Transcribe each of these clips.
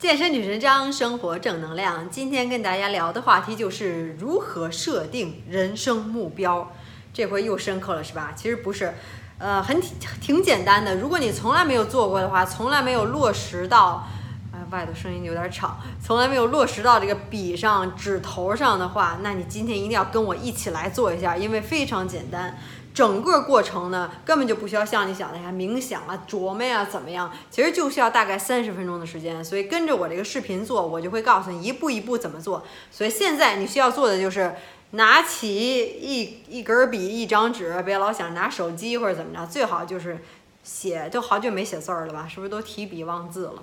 健身女神张，生活正能量。今天跟大家聊的话题就是如何设定人生目标。这回又深刻了是吧？其实不是，呃，很挺简单的。如果你从来没有做过的话，从来没有落实到，哎，外头声音有点吵，从来没有落实到这个笔上、指头上的话，那你今天一定要跟我一起来做一下，因为非常简单。整个过程呢，根本就不需要像你想的呀，冥想啊、琢磨呀怎么样，其实就需要大概三十分钟的时间。所以跟着我这个视频做，我就会告诉你一步一步怎么做。所以现在你需要做的就是拿起一一根笔、一张纸，别老想拿手机或者怎么着，最好就是写。都好久没写字儿了吧？是不是都提笔忘字了？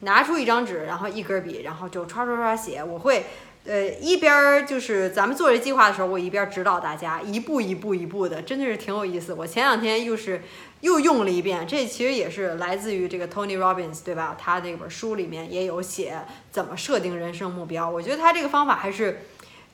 拿出一张纸，然后一根笔，然后就刷刷刷写。我会。呃，一边儿就是咱们做这计划的时候，我一边指导大家一步一步一步的，真的是挺有意思。我前两天又是又用了一遍，这其实也是来自于这个 Tony Robbins，对吧？他那本书里面也有写怎么设定人生目标。我觉得他这个方法还是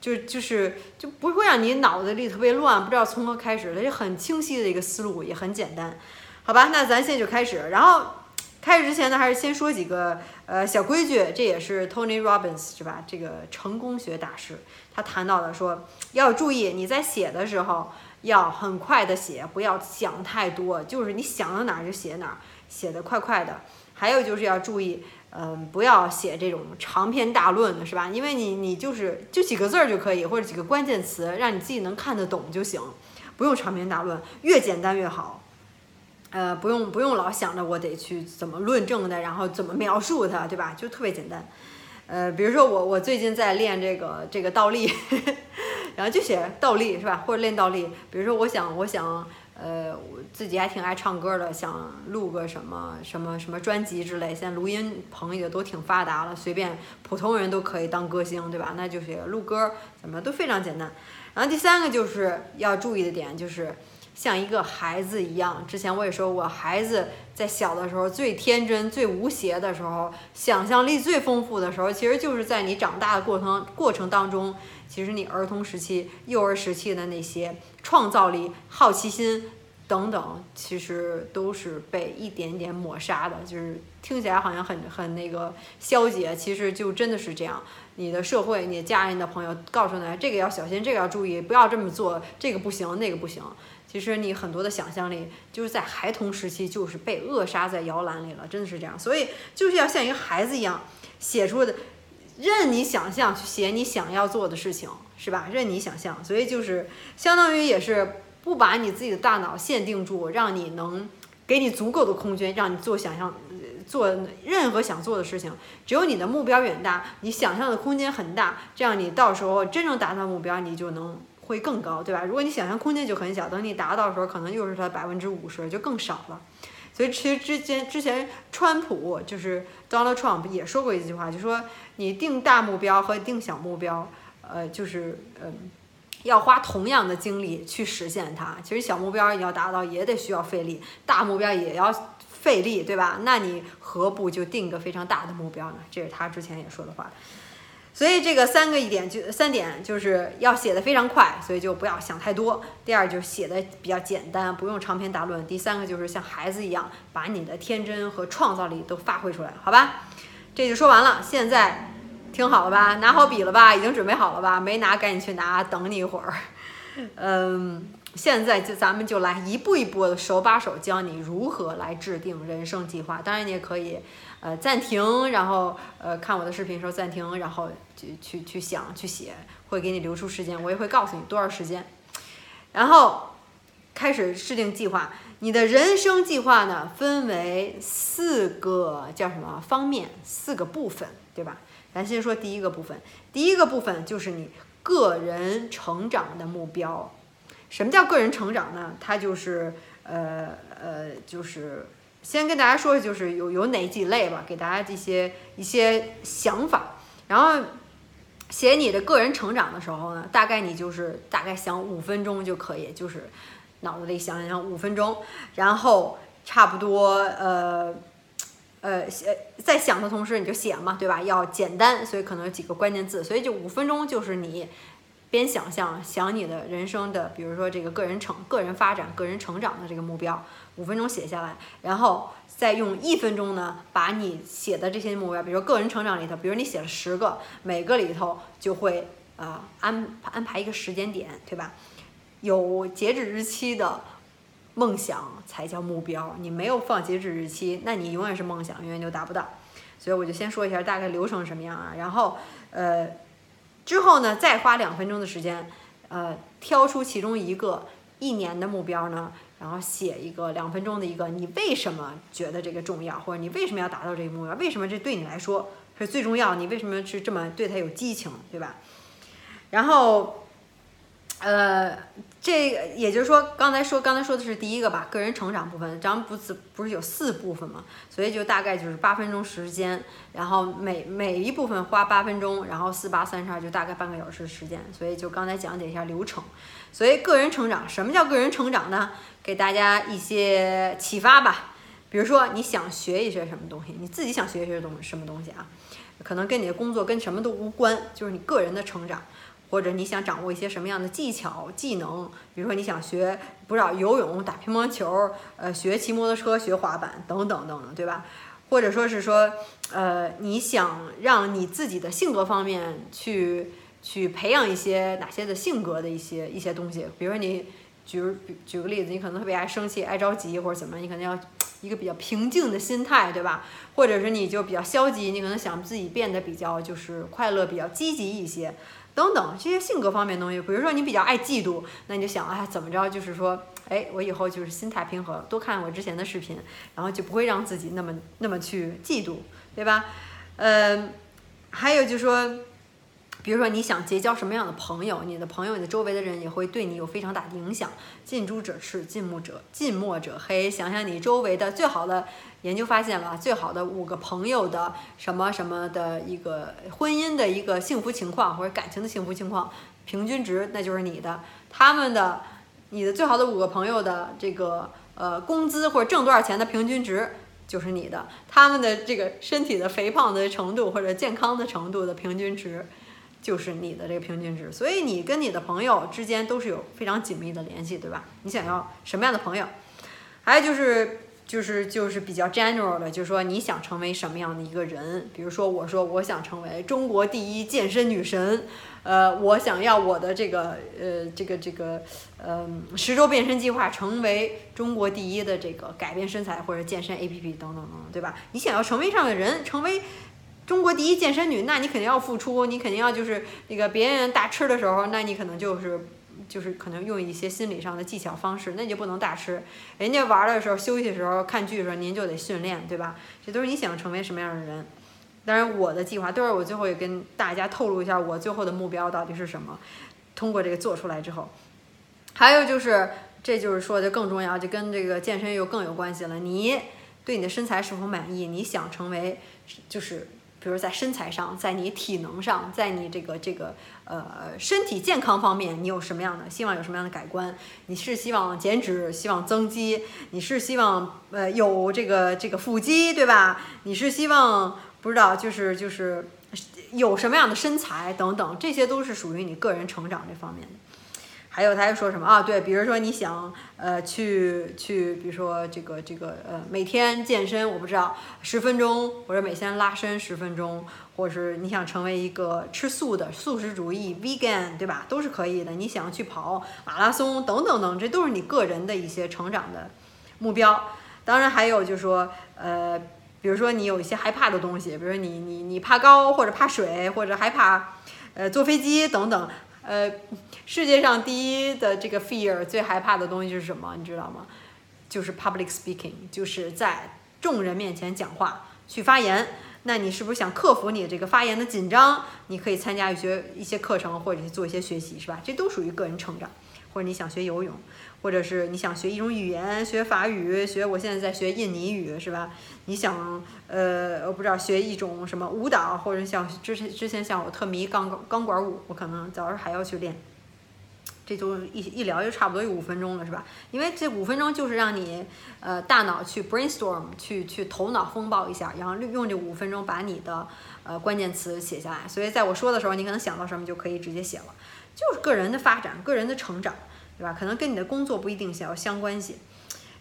就就是就不会让你脑子里特别乱，不知道从何开始，它就很清晰的一个思路，也很简单，好吧？那咱现在就开始，然后。开始之前呢，还是先说几个呃小规矩，这也是 Tony Robbins 是吧？这个成功学大师他谈到的，说要注意你在写的时候要很快的写，不要想太多，就是你想到哪儿就写哪儿，写的快快的。还有就是要注意，嗯，不要写这种长篇大论的是吧？因为你你就是就几个字儿就可以，或者几个关键词，让你自己能看得懂就行，不用长篇大论，越简单越好。呃，不用不用老想着我得去怎么论证的，然后怎么描述它，对吧？就特别简单。呃，比如说我我最近在练这个这个倒立，然后就写倒立是吧？或者练倒立。比如说我想我想呃我自己还挺爱唱歌的，想录个什么什么什么专辑之类。现在录音棚也都挺发达了，随便普通人都可以当歌星，对吧？那就写录歌怎么都非常简单。然后第三个就是要注意的点就是。像一个孩子一样，之前我也说过，孩子在小的时候最天真、最无邪的时候，想象力最丰富的时候，其实就是在你长大的过程过程当中，其实你儿童时期、幼儿时期的那些创造力、好奇心等等，其实都是被一点点抹杀的。就是听起来好像很很那个消极，其实就真的是这样。你的社会、你的家人的朋友告诉你，这个要小心，这个要注意，不要这么做，这个不行，那个不行。其实你很多的想象力就是在孩童时期就是被扼杀在摇篮里了，真的是这样。所以就是要像一个孩子一样写出的，任你想象去写你想要做的事情，是吧？任你想象。所以就是相当于也是不把你自己的大脑限定住，让你能给你足够的空间，让你做想象做任何想做的事情。只有你的目标远大，你想象的空间很大，这样你到时候真正达到目标，你就能。会更高，对吧？如果你想象空间就很小，等你达到的时候，可能又是它百分之五十，就更少了。所以其实之前之前，川普就是 Donald Trump 也说过一句话，就说你定大目标和定小目标，呃，就是嗯，要花同样的精力去实现它。其实小目标你要达到也得需要费力，大目标也要费力，对吧？那你何不就定个非常大的目标呢？这是他之前也说的话。所以这个三个一点就三点就是要写的非常快，所以就不要想太多。第二就是写的比较简单，不用长篇大论。第三个就是像孩子一样，把你的天真和创造力都发挥出来，好吧？这就说完了。现在听好了吧？拿好笔了吧？已经准备好了吧？没拿赶紧去拿，等你一会儿。嗯，现在就咱们就来一步一步的手把手教你如何来制定人生计划。当然你也可以。呃，暂停，然后呃，看我的视频的时候暂停，然后去去去想去写，会给你留出时间，我也会告诉你多少时间，然后开始制定计划。你的人生计划呢，分为四个叫什么方面？四个部分，对吧？咱先说第一个部分，第一个部分就是你个人成长的目标。什么叫个人成长呢？它就是呃呃，就是。先跟大家说，就是有有哪几类吧，给大家这些一些想法。然后写你的个人成长的时候呢，大概你就是大概想五分钟就可以，就是脑子里想想五分钟，然后差不多呃呃写在想的同时你就写嘛，对吧？要简单，所以可能有几个关键字，所以就五分钟就是你边想象想你的人生的，比如说这个个人成、个人发展、个人成长的这个目标，五分钟写下来，然后再用一分钟呢，把你写的这些目标，比如说个人成长里头，比如你写了十个，每个里头就会啊安安排一个时间点，对吧？有截止日期的梦想才叫目标，你没有放截止日期，那你永远是梦想，永远就达不到。所以我就先说一下大概流程什么样啊，然后呃。之后呢，再花两分钟的时间，呃，挑出其中一个一年的目标呢，然后写一个两分钟的一个你为什么觉得这个重要，或者你为什么要达到这个目标，为什么这对你来说是最重要，你为什么是这么对他有激情，对吧？然后。呃，这个也就是说，刚才说刚才说的是第一个吧，个人成长部分，咱们不是不是有四部分嘛，所以就大概就是八分钟时间，然后每每一部分花八分钟，然后四八三十二就大概半个小时时间，所以就刚才讲解一下流程。所以个人成长，什么叫个人成长呢？给大家一些启发吧，比如说你想学一些什么东西，你自己想学一些东什么东西啊，可能跟你的工作跟什么都无关，就是你个人的成长。或者你想掌握一些什么样的技巧、技能？比如说你想学不知道游泳、打乒乓球，呃，学骑摩托车、学滑板等等等等，对吧？或者说是说，呃，你想让你自己的性格方面去去培养一些哪些的性格的一些一些东西？比如说你举举个例子，你可能特别爱生气、爱着急或者怎么，你可能要一个比较平静的心态，对吧？或者是你就比较消极，你可能想自己变得比较就是快乐、比较积极一些。等等这些性格方面东西，比如说你比较爱嫉妒，那你就想哎怎么着，就是说哎我以后就是心态平和，多看我之前的视频，然后就不会让自己那么那么去嫉妒，对吧？嗯，还有就是说。比如说你想结交什么样的朋友，你的朋友、你的周围的人也会对你有非常大的影响。近朱者赤，近墨者近墨者黑。想想你周围的最好的研究发现了，最好的五个朋友的什么什么的一个婚姻的一个幸福情况或者感情的幸福情况平均值，那就是你的。他们的你的最好的五个朋友的这个呃工资或者挣多少钱的平均值就是你的。他们的这个身体的肥胖的程度或者健康的程度的平均值。就是你的这个平均值，所以你跟你的朋友之间都是有非常紧密的联系，对吧？你想要什么样的朋友？还有就是，就是就是比较 general 的，就是说你想成为什么样的一个人？比如说，我说我想成为中国第一健身女神，呃，我想要我的这个呃这个这个呃十周变身计划成为中国第一的这个改变身材或者健身 APP 等等等等，对吧？你想要成为这样的人，成为。中国第一健身女，那你肯定要付出，你肯定要就是那个别人大吃的时候，那你可能就是就是可能用一些心理上的技巧方式，那你就不能大吃。人家玩的时候、休息的时候、看剧的时候，您就得训练，对吧？这都是你想成为什么样的人。当然，我的计划都是我最后也跟大家透露一下，我最后的目标到底是什么。通过这个做出来之后，还有就是，这就是说的更重要，就跟这个健身又更有关系了。你对你的身材是否满意？你想成为就是。比如在身材上，在你体能上，在你这个这个呃身体健康方面，你有什么样的希望？有什么样的改观？你是希望减脂，希望增肌？你是希望呃有这个这个腹肌，对吧？你是希望不知道就是就是有什么样的身材等等，这些都是属于你个人成长这方面的。还有他还说什么啊？对，比如说你想呃去去，比如说这个这个呃每天健身，我不知道十分钟，或者每天拉伸十分钟，或者是你想成为一个吃素的素食主义 vegan，对吧？都是可以的。你想去跑马拉松等等等，这都是你个人的一些成长的目标。当然还有就是说呃，比如说你有一些害怕的东西，比如说你你你怕高或者怕水或者害怕呃坐飞机等等。呃，世界上第一的这个 fear 最害怕的东西是什么？你知道吗？就是 public speaking，就是在众人面前讲话去发言。那你是不是想克服你这个发言的紧张？你可以参加一些一些课程，或者是做一些学习，是吧？这都属于个人成长。或者你想学游泳，或者是你想学一种语言，学法语，学我现在在学印尼语，是吧？你想呃，我不知道学一种什么舞蹈，或者像之前之前像我特迷钢钢管舞，我可能早上还要去练。这都一一聊就差不多有五分钟了，是吧？因为这五分钟就是让你呃大脑去 brainstorm，去去头脑风暴一下，然后用这五分钟把你的呃关键词写下来。所以在我说的时候，你可能想到什么就可以直接写了。就是个人的发展、个人的成长，对吧？可能跟你的工作不一定相相关系。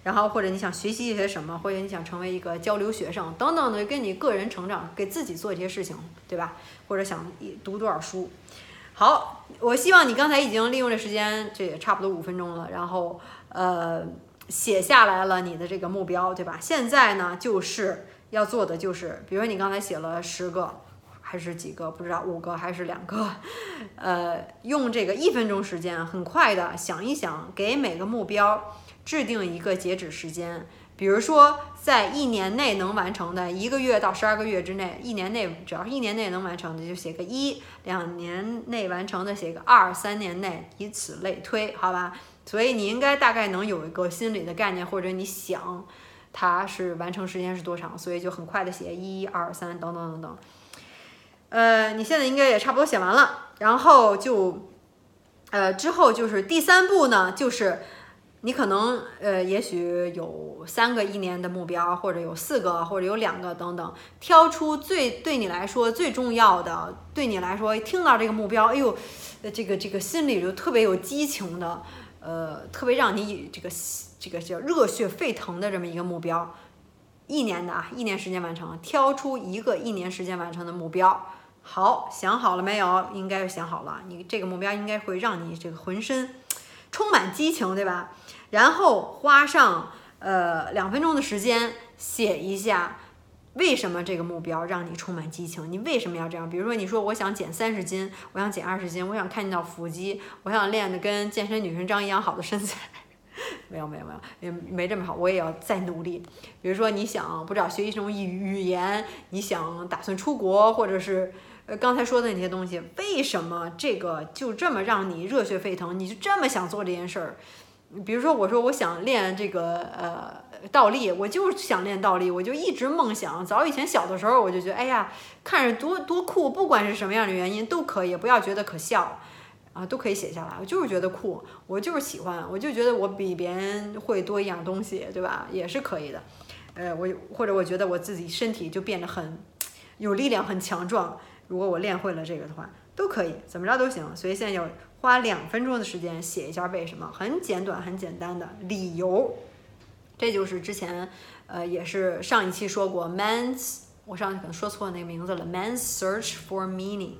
然后或者你想学习一些什么，或者你想成为一个交流学生等等的，跟你个人成长，给自己做一些事情，对吧？或者想读多少书。好，我希望你刚才已经利用这时间，这也差不多五分钟了，然后呃写下来了你的这个目标，对吧？现在呢就是要做的就是，比如你刚才写了十个还是几个，不知道五个还是两个，呃，用这个一分钟时间，很快的想一想，给每个目标。制定一个截止时间，比如说在一年内能完成的，一个月到十二个月之内，一年内只要是一年内能完成的就写个一，两年内完成的写个二，三年内以此类推，好吧？所以你应该大概能有一个心理的概念，或者你想它是完成时间是多长，所以就很快的写一二三等等等等。呃，你现在应该也差不多写完了，然后就呃之后就是第三步呢，就是。你可能呃，也许有三个一年的目标，或者有四个，或者有两个等等，挑出最对你来说最重要的，对你来说听到这个目标，哎呦，这个这个心里就特别有激情的，呃，特别让你这个这个叫热血沸腾的这么一个目标，一年的啊，一年时间完成，挑出一个一年时间完成的目标。好，想好了没有？应该想好了，你这个目标应该会让你这个浑身。充满激情，对吧？然后花上呃两分钟的时间写一下，为什么这个目标让你充满激情？你为什么要这样？比如说，你说我想减三十斤，我想减二十斤，我想看见到腹肌，我想练的跟健身女神张一样好的身材。没有没有没有，也没这么好，我也要再努力。比如说，你想不知道学习什么语语言，你想打算出国，或者是。呃，刚才说的那些东西，为什么这个就这么让你热血沸腾？你就这么想做这件事儿？比如说，我说我想练这个呃倒立，我就是想练倒立，我就一直梦想。早以前小的时候，我就觉得，哎呀，看着多多酷，不管是什么样的原因都可以，不要觉得可笑啊，都可以写下来。我就是觉得酷，我就是喜欢，我就觉得我比别人会多一样东西，对吧？也是可以的。呃，我或者我觉得我自己身体就变得很有力量，很强壮。如果我练会了这个的话，都可以怎么着都行。所以现在要花两分钟的时间写一下为什么，很简短、很简单的理由。这就是之前，呃，也是上一期说过，Man's，我上次可能说错那个名字了，Man's Search for Meaning。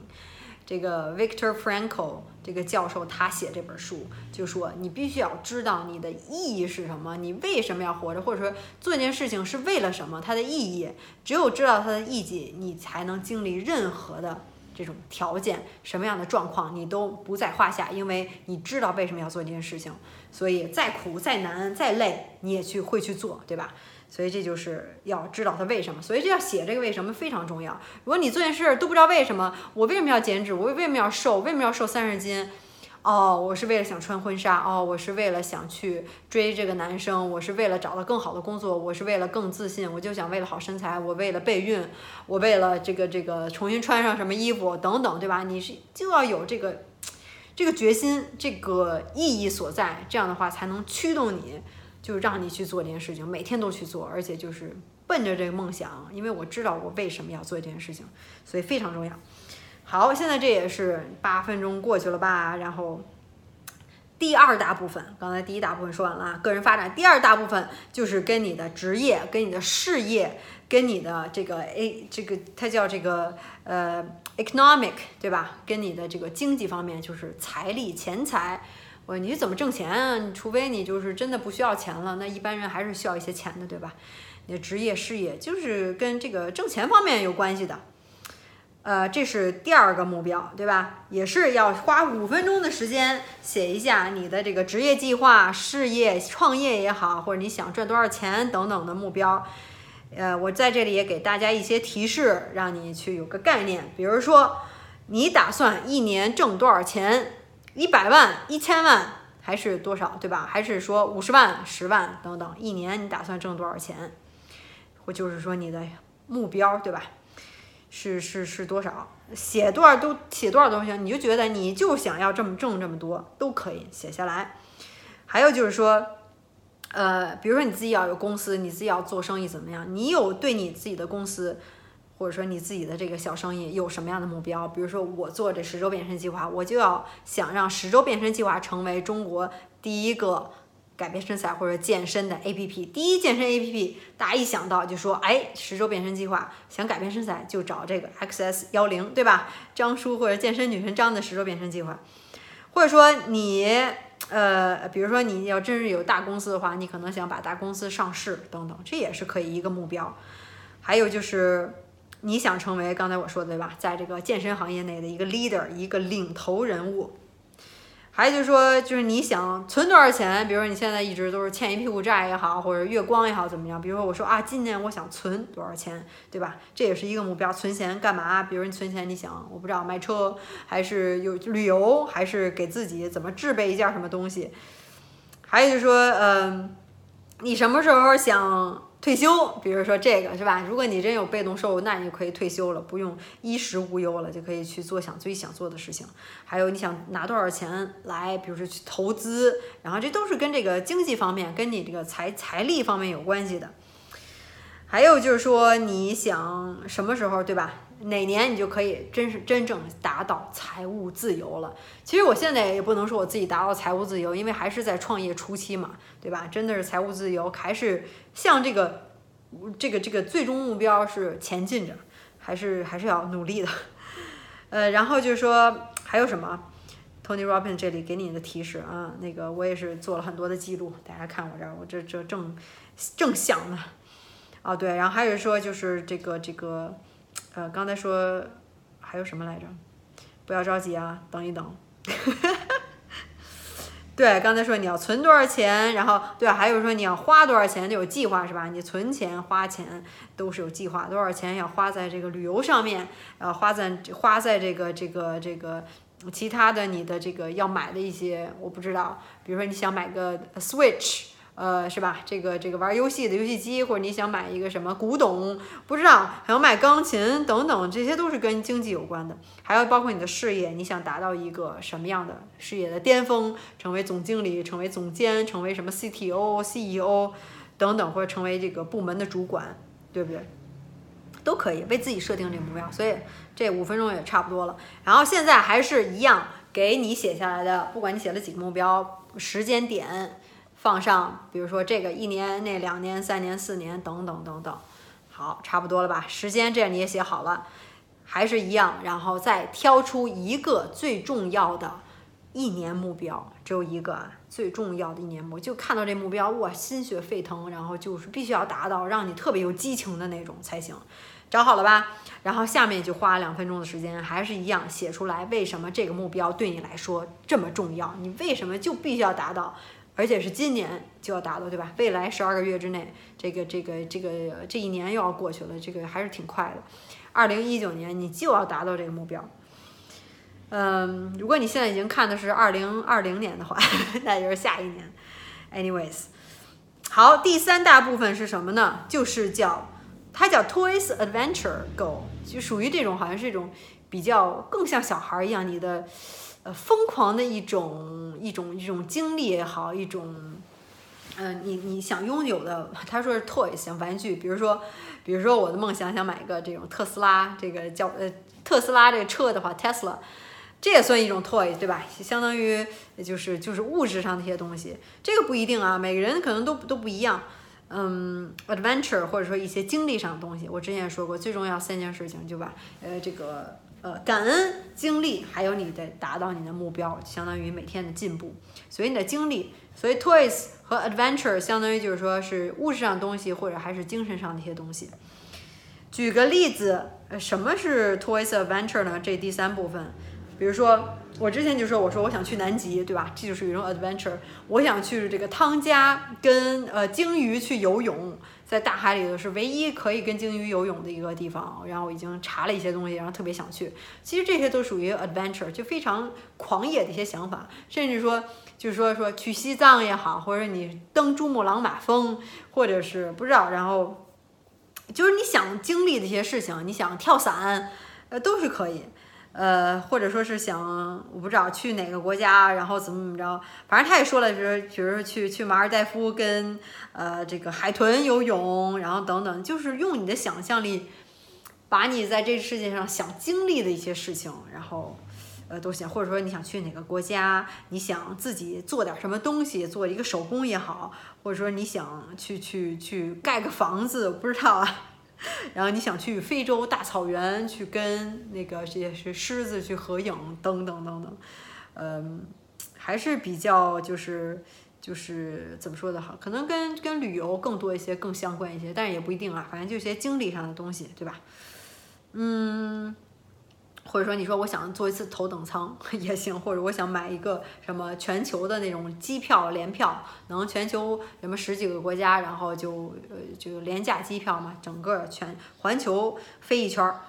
这个 Victor Frankl 这个教授他写这本书，就说你必须要知道你的意义是什么，你为什么要活着，或者说做一件事情是为了什么，它的意义，只有知道它的意义，你才能经历任何的这种条件，什么样的状况你都不在话下，因为你知道为什么要做这件事情，所以再苦再难再累你也去会去做，对吧？所以这就是要知道它为什么，所以这要写这个为什么非常重要。如果你做件事都不知道为什么，我为什么要减脂？我为什么要瘦？为什么要瘦三十斤？哦，我是为了想穿婚纱。哦，我是为了想去追这个男生。我是为了找到更好的工作。我是为了更自信。我就想为了好身材。我为了备孕。我为了这个这个重新穿上什么衣服等等，对吧？你是就要有这个这个决心，这个意义所在，这样的话才能驱动你。就让你去做这件事情，每天都去做，而且就是奔着这个梦想，因为我知道我为什么要做这件事情，所以非常重要。好，现在这也是八分钟过去了吧？然后第二大部分，刚才第一大部分说完了，个人发展。第二大部分就是跟你的职业、跟你的事业、跟你的这个 A 这个它叫这个呃 economic 对吧？跟你的这个经济方面，就是财力、钱财。我你怎么挣钱啊？除非你就是真的不需要钱了，那一般人还是需要一些钱的，对吧？你的职业事业就是跟这个挣钱方面有关系的。呃，这是第二个目标，对吧？也是要花五分钟的时间写一下你的这个职业计划、事业创业也好，或者你想赚多少钱等等的目标。呃，我在这里也给大家一些提示，让你去有个概念。比如说，你打算一年挣多少钱？一百万、一千万还是多少，对吧？还是说五十万、十万等等？一年你打算挣多少钱？或就是说你的目标，对吧？是是是多少？写多少都写多少都行，你就觉得你就想要这么挣这么多都可以写下来。还有就是说，呃，比如说你自己要有公司，你自己要做生意怎么样？你有对你自己的公司或者说你自己的这个小生意有什么样的目标？比如说我做这十周变身计划，我就要想让十周变身计划成为中国第一个改变身材或者健身的 APP。第一健身 APP，大家一想到就说，哎，十周变身计划，想改变身材就找这个 XS 幺零，对吧？张叔或者健身女神张的十周变身计划，或者说你。呃，比如说你要真是有大公司的话，你可能想把大公司上市等等，这也是可以一个目标。还有就是你想成为刚才我说的对吧，在这个健身行业内的一个 leader，一个领头人物。还有就是说，就是你想存多少钱？比如说你现在一直都是欠一屁股债也好，或者月光也好，怎么样？比如说我说啊，今年我想存多少钱，对吧？这也是一个目标。存钱干嘛？比如你存钱，你想我不知道买车，还是有旅游，还是给自己怎么置备一件什么东西？还有就是说，嗯，你什么时候想？退休，比如说这个是吧？如果你真有被动收入，那你就可以退休了，不用衣食无忧了，就可以去做想最想做的事情。还有你想拿多少钱来，比如说去投资，然后这都是跟这个经济方面、跟你这个财财力方面有关系的。还有就是说你想什么时候，对吧？哪年你就可以真是真正达到财务自由了？其实我现在也不能说我自己达到财务自由，因为还是在创业初期嘛，对吧？真的是财务自由，还是向这个这个这个最终目标是前进着，还是还是要努力的。呃，然后就是说还有什么？Tony Robbins 这里给你的提示啊，那个我也是做了很多的记录，大家看我这儿，我这这正正想呢。哦，对，然后还有说就是这个这个。呃，刚才说还有什么来着？不要着急啊，等一等。对，刚才说你要存多少钱，然后对，还有说你要花多少钱，就有计划是吧？你存钱、花钱都是有计划，多少钱要花在这个旅游上面，呃，花在花在这个这个这个其他的你的这个要买的一些，我不知道，比如说你想买个 Switch。呃，是吧？这个这个玩游戏的游戏机，或者你想买一个什么古董，不知道，还要买钢琴等等，这些都是跟经济有关的。还有包括你的事业，你想达到一个什么样的事业的巅峰，成为总经理，成为总监，成为什么 CTO、CEO 等等，或者成为这个部门的主管，对不对？都可以为自己设定这个目标。所以这五分钟也差不多了。然后现在还是一样，给你写下来的，不管你写了几个目标，时间点。放上，比如说这个一年那、两年、三年、四年等等等等，好，差不多了吧？时间这样你也写好了，还是一样，然后再挑出一个最重要的一年目标，只有一个啊，最重要的一年目，就看到这目标，哇，心血沸腾，然后就是必须要达到，让你特别有激情的那种才行。找好了吧？然后下面就花两分钟的时间，还是一样写出来，为什么这个目标对你来说这么重要？你为什么就必须要达到？而且是今年就要达到，对吧？未来十二个月之内，这个、这个、这个这一年又要过去了，这个还是挺快的。二零一九年你就要达到这个目标。嗯，如果你现在已经看的是二零二零年的话，那就是下一年。Anyways，好，第三大部分是什么呢？就是叫它叫 Toys Adventure Go，就属于这种好像是一种比较更像小孩一样，你的。疯狂的一种一种一种经历也好，一种，嗯，你你想拥有的，他说是 toys，玩具，比如说，比如说我的梦想想买一个这种特斯拉，这个叫呃特斯拉这个车的话，Tesla，这也算一种 toys，对吧？相当于就是就是物质上的一些东西，这个不一定啊，每个人可能都都不一样。嗯，adventure 或者说一些经历上的东西，我之前也说过，最重要三件事情，就把呃这个。呃，感恩经历，还有你的达到你的目标，相当于每天的进步。所以你的经历，所以 toys 和 adventure 相当于就是说是物质上东西，或者还是精神上的一些东西。举个例子，呃，什么是 toys adventure 呢？这第三部分，比如说我之前就说，我说我想去南极，对吧？这就是一种 adventure。我想去这个汤加跟呃鲸鱼去游泳。在大海里头是唯一可以跟鲸鱼游泳的一个地方，然后我已经查了一些东西，然后特别想去。其实这些都属于 adventure，就非常狂野的一些想法，甚至说就是说说去西藏也好，或者你登珠穆朗玛峰，或者是不知道，然后就是你想经历的一些事情，你想跳伞，呃，都是可以。呃，或者说是想，我不知道去哪个国家，然后怎么怎么着，反正他也说了，就是比如说去去马尔代夫跟呃这个海豚游泳，然后等等，就是用你的想象力把你在这世界上想经历的一些事情，然后。呃，都行，或者说你想去哪个国家，你想自己做点什么东西，做一个手工也好，或者说你想去去去盖个房子，不知道啊。然后你想去非洲大草原去跟那个这些是狮子去合影，等等等等。嗯，还是比较就是就是怎么说的好，可能跟跟旅游更多一些，更相关一些，但是也不一定啊，反正就一些经历上的东西，对吧？嗯。或者说你说我想坐一次头等舱 也行，或者我想买一个什么全球的那种机票联票，能全球什么十几个国家，然后就呃就廉价机票嘛，整个全环球飞一圈儿。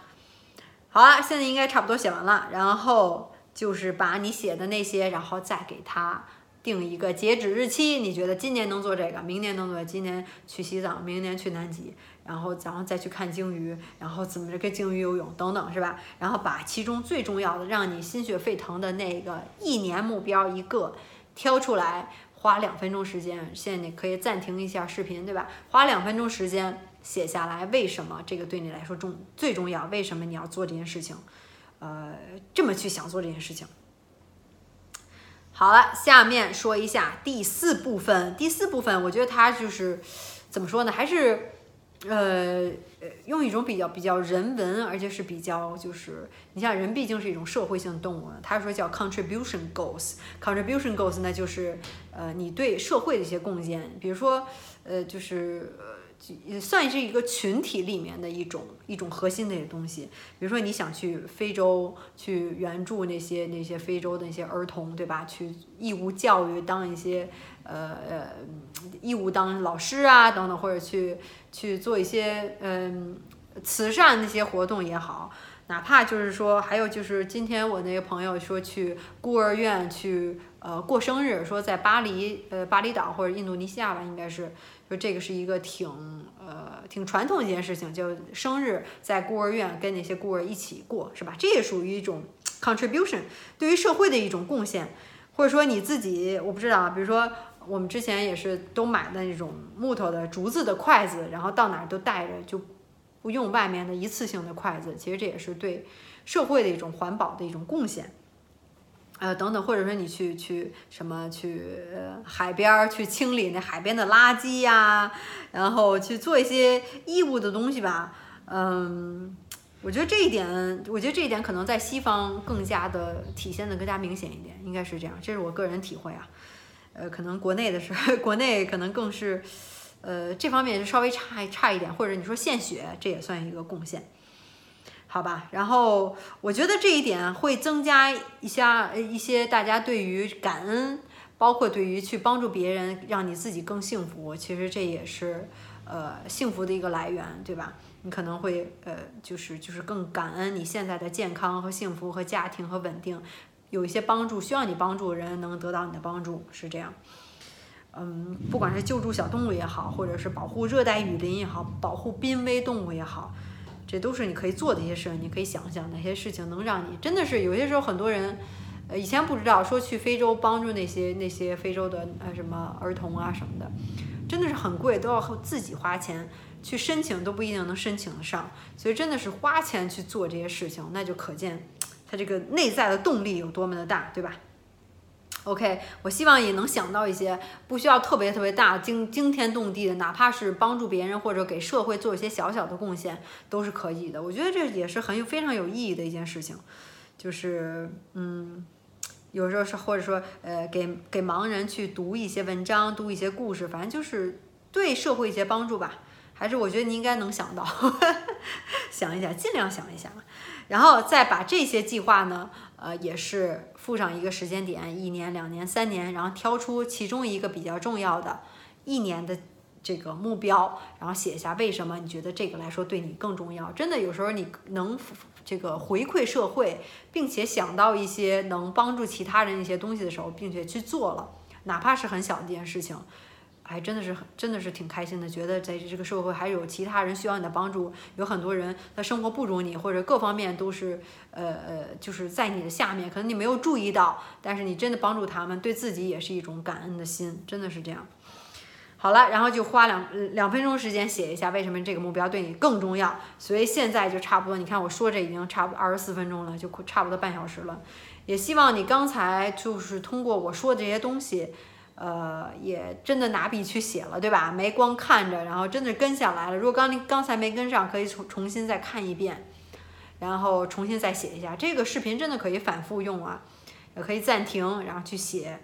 好了，现在应该差不多写完了，然后就是把你写的那些，然后再给他定一个截止日期。你觉得今年能做这个，明年能做，今年去西藏，明年去南极。然后，然后再去看鲸鱼，然后怎么着跟鲸鱼游泳等等，是吧？然后把其中最重要的、让你心血沸腾的那个一年目标一个挑出来，花两分钟时间。现在你可以暂停一下视频，对吧？花两分钟时间写下来，为什么这个对你来说重最重要？为什么你要做这件事情？呃，这么去想做这件事情。好了，下面说一下第四部分。第四部分，我觉得它就是怎么说呢？还是。呃，用一种比较比较人文，而且是比较就是，你像人毕竟是一种社会性动物，他说叫 contribution goals，contribution goals 那就是呃你对社会的一些贡献，比如说呃就是呃算是一个群体里面的一种一种核心的一些东西，比如说你想去非洲去援助那些那些非洲的那些儿童，对吧？去义务教育当一些。呃呃，义务当老师啊等等，或者去去做一些嗯慈善那些活动也好，哪怕就是说，还有就是今天我那个朋友说去孤儿院去呃过生日，说在巴黎呃巴厘岛或者印度尼西亚吧，应该是说这个是一个挺呃挺传统一件事情，就生日在孤儿院跟那些孤儿一起过，是吧？这也属于一种 contribution，对于社会的一种贡献，或者说你自己我不知道，比如说。我们之前也是都买的那种木头的竹子的筷子，然后到哪儿都带着，就不用外面的一次性的筷子。其实这也是对社会的一种环保的一种贡献。呃，等等，或者说你去去什么去海边儿去清理那海边的垃圾呀，然后去做一些义务的东西吧。嗯，我觉得这一点，我觉得这一点可能在西方更加的体现的更加明显一点，应该是这样，这是我个人体会啊。呃，可能国内的是，国内可能更是，呃，这方面是稍微差差一点，或者你说献血，这也算一个贡献，好吧？然后我觉得这一点会增加一下一些大家对于感恩，包括对于去帮助别人，让你自己更幸福，其实这也是呃幸福的一个来源，对吧？你可能会呃就是就是更感恩你现在的健康和幸福和家庭和稳定。有一些帮助需要你帮助的人能得到你的帮助，是这样。嗯，不管是救助小动物也好，或者是保护热带雨林也好，保护濒危动物也好，这都是你可以做的一些事。你可以想想哪些事情能让你真的是有些时候很多人，呃，以前不知道说去非洲帮助那些那些非洲的呃什么儿童啊什么的，真的是很贵，都要自己花钱去申请，都不一定能申请得上。所以真的是花钱去做这些事情，那就可见。他这个内在的动力有多么的大，对吧？OK，我希望也能想到一些不需要特别特别大、惊惊天动地的，哪怕是帮助别人或者给社会做一些小小的贡献都是可以的。我觉得这也是很有非常有意义的一件事情，就是嗯，有时候是或者说呃，给给盲人去读一些文章、读一些故事，反正就是对社会一些帮助吧。还是我觉得你应该能想到，想一想，尽量想一想。然后再把这些计划呢，呃，也是附上一个时间点，一年、两年、三年，然后挑出其中一个比较重要的一年的这个目标，然后写下为什么你觉得这个来说对你更重要。真的，有时候你能这个回馈社会，并且想到一些能帮助其他人一些东西的时候，并且去做了，哪怕是很小的一件事情。还真的是很，真的是挺开心的，觉得在这个社会还有其他人需要你的帮助，有很多人他生活不如你，或者各方面都是，呃呃，就是在你的下面，可能你没有注意到，但是你真的帮助他们，对自己也是一种感恩的心，真的是这样。好了，然后就花两两分钟时间写一下为什么这个目标对你更重要。所以现在就差不多，你看我说这已经差不多二十四分钟了，就差不多半小时了。也希望你刚才就是通过我说的这些东西，呃，也真的拿笔去写了，对吧？没光看着，然后真的跟下来了。如果刚刚才没跟上，可以重重新再看一遍，然后重新再写一下。这个视频真的可以反复用啊，也可以暂停，然后去写。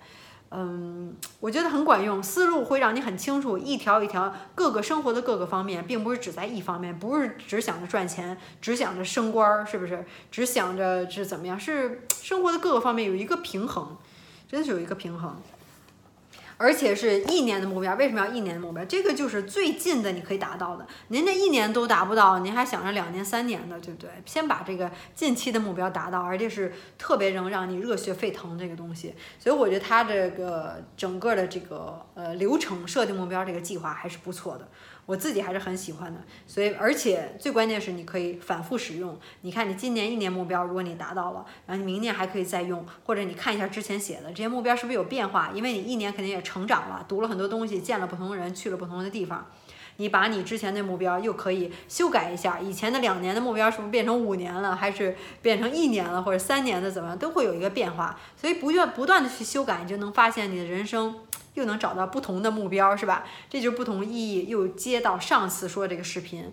嗯，我觉得很管用，思路会让你很清楚，一条一条各个生活的各个方面，并不是只在一方面，不是只想着赚钱，只想着升官儿，是不是？只想着是怎么样？是生活的各个方面有一个平衡，真的是有一个平衡。而且是一年的目标，为什么要一年的目标？这个就是最近的，你可以达到的。您这一年都达不到，您还想着两年、三年的，对不对？先把这个近期的目标达到，而且是特别能让你热血沸腾这个东西。所以我觉得他这个整个的这个呃流程设定目标这个计划还是不错的。我自己还是很喜欢的，所以而且最关键是你可以反复使用。你看你今年一年目标，如果你达到了，然后你明年还可以再用，或者你看一下之前写的这些目标是不是有变化？因为你一年肯定也成长了，读了很多东西，见了不同的人，去了不同的地方。你把你之前的目标又可以修改一下，以前的两年的目标是不是变成五年了，还是变成一年了，或者三年的怎么样，都会有一个变化。所以不断不断的去修改，你就能发现你的人生。又能找到不同的目标，是吧？这就是不同意义。又接到上次说这个视频，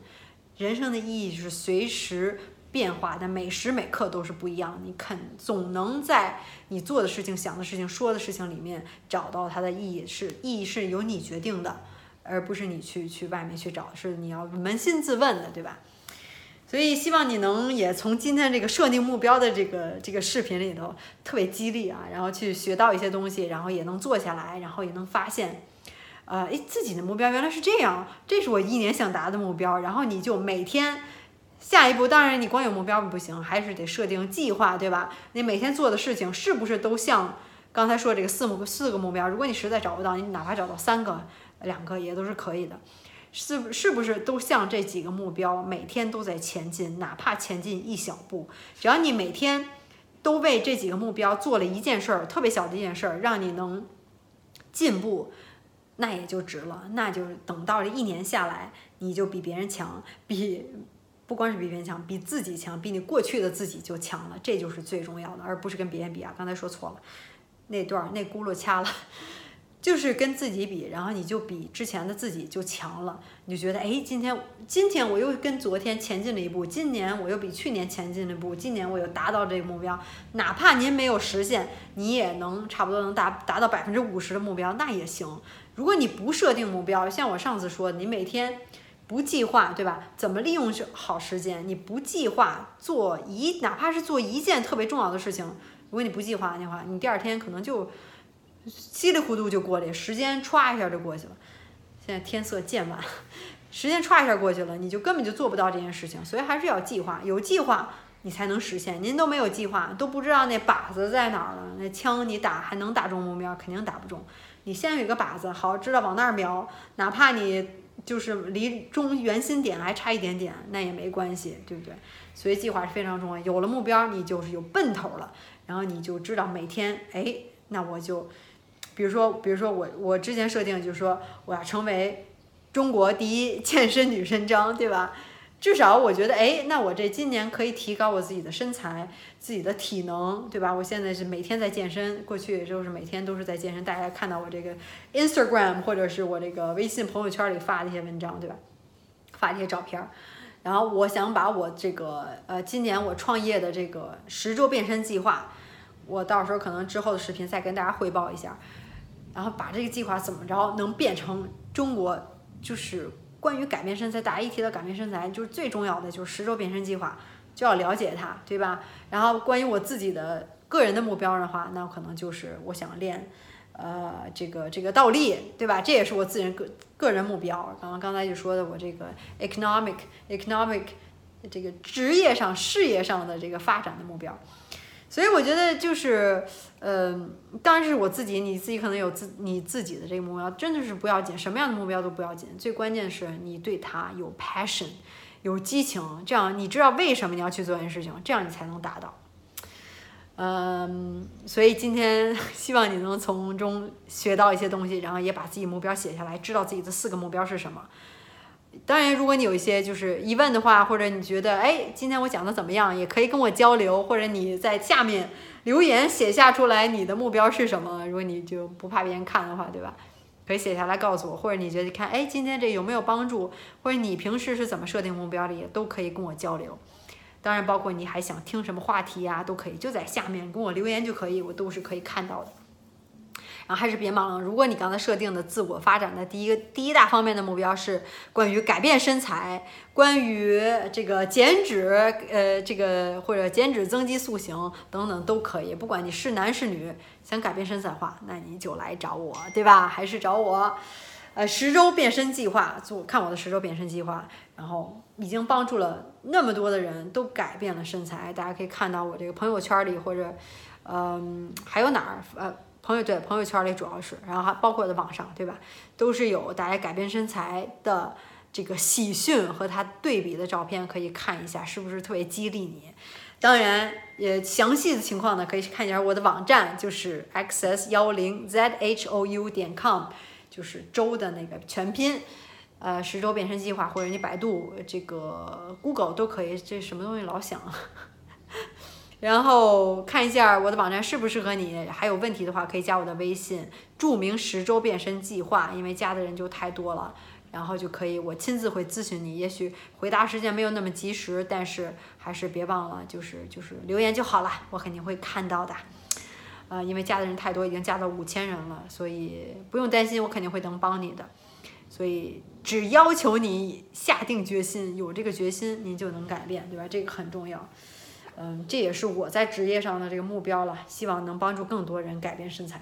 人生的意义就是随时变化，但每时每刻都是不一样。你肯总能在你做的事情、想的事情、说的事情里面找到它的意义，是意义是由你决定的，而不是你去去外面去找，是你要扪心自问的，对吧？所以希望你能也从今天这个设定目标的这个这个视频里头特别激励啊，然后去学到一些东西，然后也能做下来，然后也能发现，呃，诶，自己的目标原来是这样，这是我一年想达的目标，然后你就每天下一步，当然你光有目标不行，还是得设定计划，对吧？你每天做的事情是不是都像刚才说这个四目四个目标？如果你实在找不到，你哪怕找到三个、两个也都是可以的。是是不是都像这几个目标，每天都在前进，哪怕前进一小步，只要你每天都为这几个目标做了一件事儿，特别小的一件事儿，让你能进步，那也就值了。那就等到这一年下来，你就比别人强，比不光是比别人强，比自己强，比你过去的自己就强了。这就是最重要的，而不是跟别人比啊。刚才说错了，那段那轱辘掐了。就是跟自己比，然后你就比之前的自己就强了，你就觉得哎，今天今天我又跟昨天前进了一步，今年我又比去年前进了一步，今年我又达到这个目标，哪怕您没有实现，你也能差不多能达达到百分之五十的目标，那也行。如果你不设定目标，像我上次说，你每天不计划，对吧？怎么利用好时间？你不计划做一，哪怕是做一件特别重要的事情，如果你不计划的话，你第二天可能就。稀里糊涂就过去，时间歘一下就过去了。现在天色渐晚，时间歘一下过去了，你就根本就做不到这件事情。所以还是要计划，有计划你才能实现。您都没有计划，都不知道那靶子在哪儿了，那枪你打还能打中目标？肯定打不中。你先有一个靶子，好知道往那儿瞄，哪怕你就是离中圆心点还差一点点，那也没关系，对不对？所以计划是非常重要。有了目标，你就是有奔头了，然后你就知道每天，哎，那我就。比如说，比如说我我之前设定就是说我要成为中国第一健身女神张，对吧？至少我觉得，哎，那我这今年可以提高我自己的身材、自己的体能，对吧？我现在是每天在健身，过去也就是每天都是在健身。大家看到我这个 Instagram 或者是我这个微信朋友圈里发的一些文章，对吧？发这些照片，然后我想把我这个呃今年我创业的这个十周变身计划，我到时候可能之后的视频再跟大家汇报一下。然后把这个计划怎么着能变成中国，就是关于改变身材，大家一提到改变身材，就是最重要的就是十周变身计划，就要了解它，对吧？然后关于我自己的个人的目标的话，那可能就是我想练，呃，这个这个倒立，对吧？这也是我自人个个人目标。刚刚刚才就说的我这个 economic economic 这个职业上事业上的这个发展的目标。所以我觉得就是，呃，当然是我自己，你自己可能有自你自己的这个目标，真的是不要紧，什么样的目标都不要紧，最关键是你对它有 passion，有激情，这样你知道为什么你要去做一件事情，这样你才能达到。嗯，所以今天 希望你能从中学到一些东西，然后也把自己目标写下来，知道自己的四个目标是什么。当然，如果你有一些就是疑问的话，或者你觉得哎今天我讲的怎么样，也可以跟我交流，或者你在下面留言写下出来你的目标是什么。如果你就不怕别人看的话，对吧？可以写下来告诉我，或者你觉得看哎今天这有没有帮助，或者你平时是怎么设定目标的，也都可以跟我交流。当然，包括你还想听什么话题呀，都可以就在下面跟我留言就可以，我都是可以看到的。然后还是别忙了，如果你刚才设定的自我发展的第一个第一大方面的目标是关于改变身材，关于这个减脂，呃，这个或者减脂增肌塑形等等都可以。不管你是男是女，想改变身材的话，那你就来找我，对吧？还是找我。呃，十周变身计划，做看我的十周变身计划，然后已经帮助了那么多的人都改变了身材。大家可以看到我这个朋友圈里，或者，嗯，还有哪儿？呃。朋友对朋友圈里主要是，然后还包括在网上，对吧？都是有大家改变身材的这个喜讯和它对比的照片，可以看一下，是不是特别激励你？当然，也详细的情况呢，可以看一下我的网站，就是 xs 幺零 zhou 点 com，就是周的那个全拼，呃，十周变身计划，或者你百度这个 Google 都可以。这什么东西老响？然后看一下我的网站适不适合你，还有问题的话可以加我的微信，注明十周变身计划，因为加的人就太多了，然后就可以我亲自会咨询你，也许回答时间没有那么及时，但是还是别忘了，就是就是留言就好了，我肯定会看到的。呃，因为加的人太多，已经加到五千人了，所以不用担心，我肯定会能帮你的。所以只要求你下定决心，有这个决心，您就能改变，对吧？这个很重要。嗯，这也是我在职业上的这个目标了，希望能帮助更多人改变身材，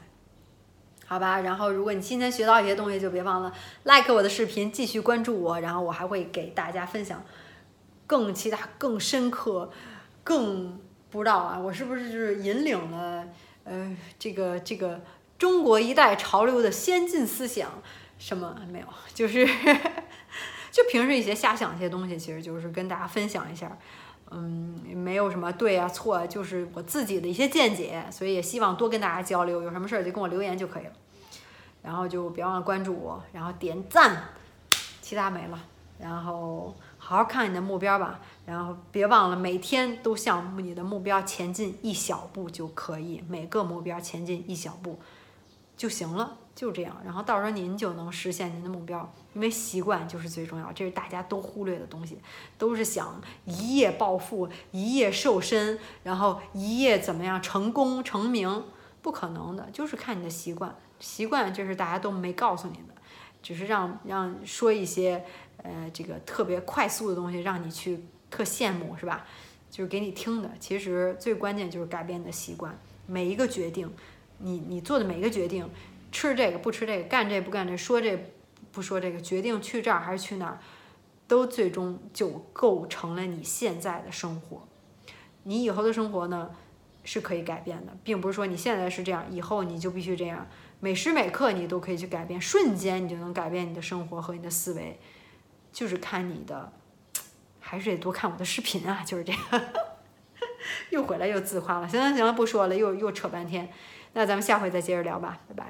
好吧？然后，如果你今天学到一些东西，就别忘了 like 我的视频，继续关注我，然后我还会给大家分享更其他、更深刻、更不知道啊，我是不是就是引领了呃这个这个中国一代潮流的先进思想？什么没有？就是 就平时一些瞎想一些东西，其实就是跟大家分享一下。嗯，没有什么对啊错啊，就是我自己的一些见解，所以也希望多跟大家交流。有什么事儿就跟我留言就可以了，然后就别忘了关注我，然后点赞，其他没了。然后好好看你的目标吧，然后别忘了每天都向你的目标前进一小步就可以，每个目标前进一小步就行了。就这样，然后到时候您就能实现您的目标，因为习惯就是最重要，这是大家都忽略的东西，都是想一夜暴富、一夜瘦身，然后一夜怎么样成功成名，不可能的，就是看你的习惯，习惯就是大家都没告诉你的，只是让让说一些呃这个特别快速的东西，让你去特羡慕是吧？就是给你听的，其实最关键就是改变你的习惯，每一个决定，你你做的每一个决定。吃这个不吃这个，干这不干这，说这不说这个，决定去这儿还是去那儿，都最终就构成了你现在的生活。你以后的生活呢，是可以改变的，并不是说你现在是这样，以后你就必须这样。每时每刻你都可以去改变，瞬间你就能改变你的生活和你的思维，就是看你的，还是得多看我的视频啊，就是这样。又回来又自夸了，行了行了，不说了，又又扯半天。那咱们下回再接着聊吧，拜拜。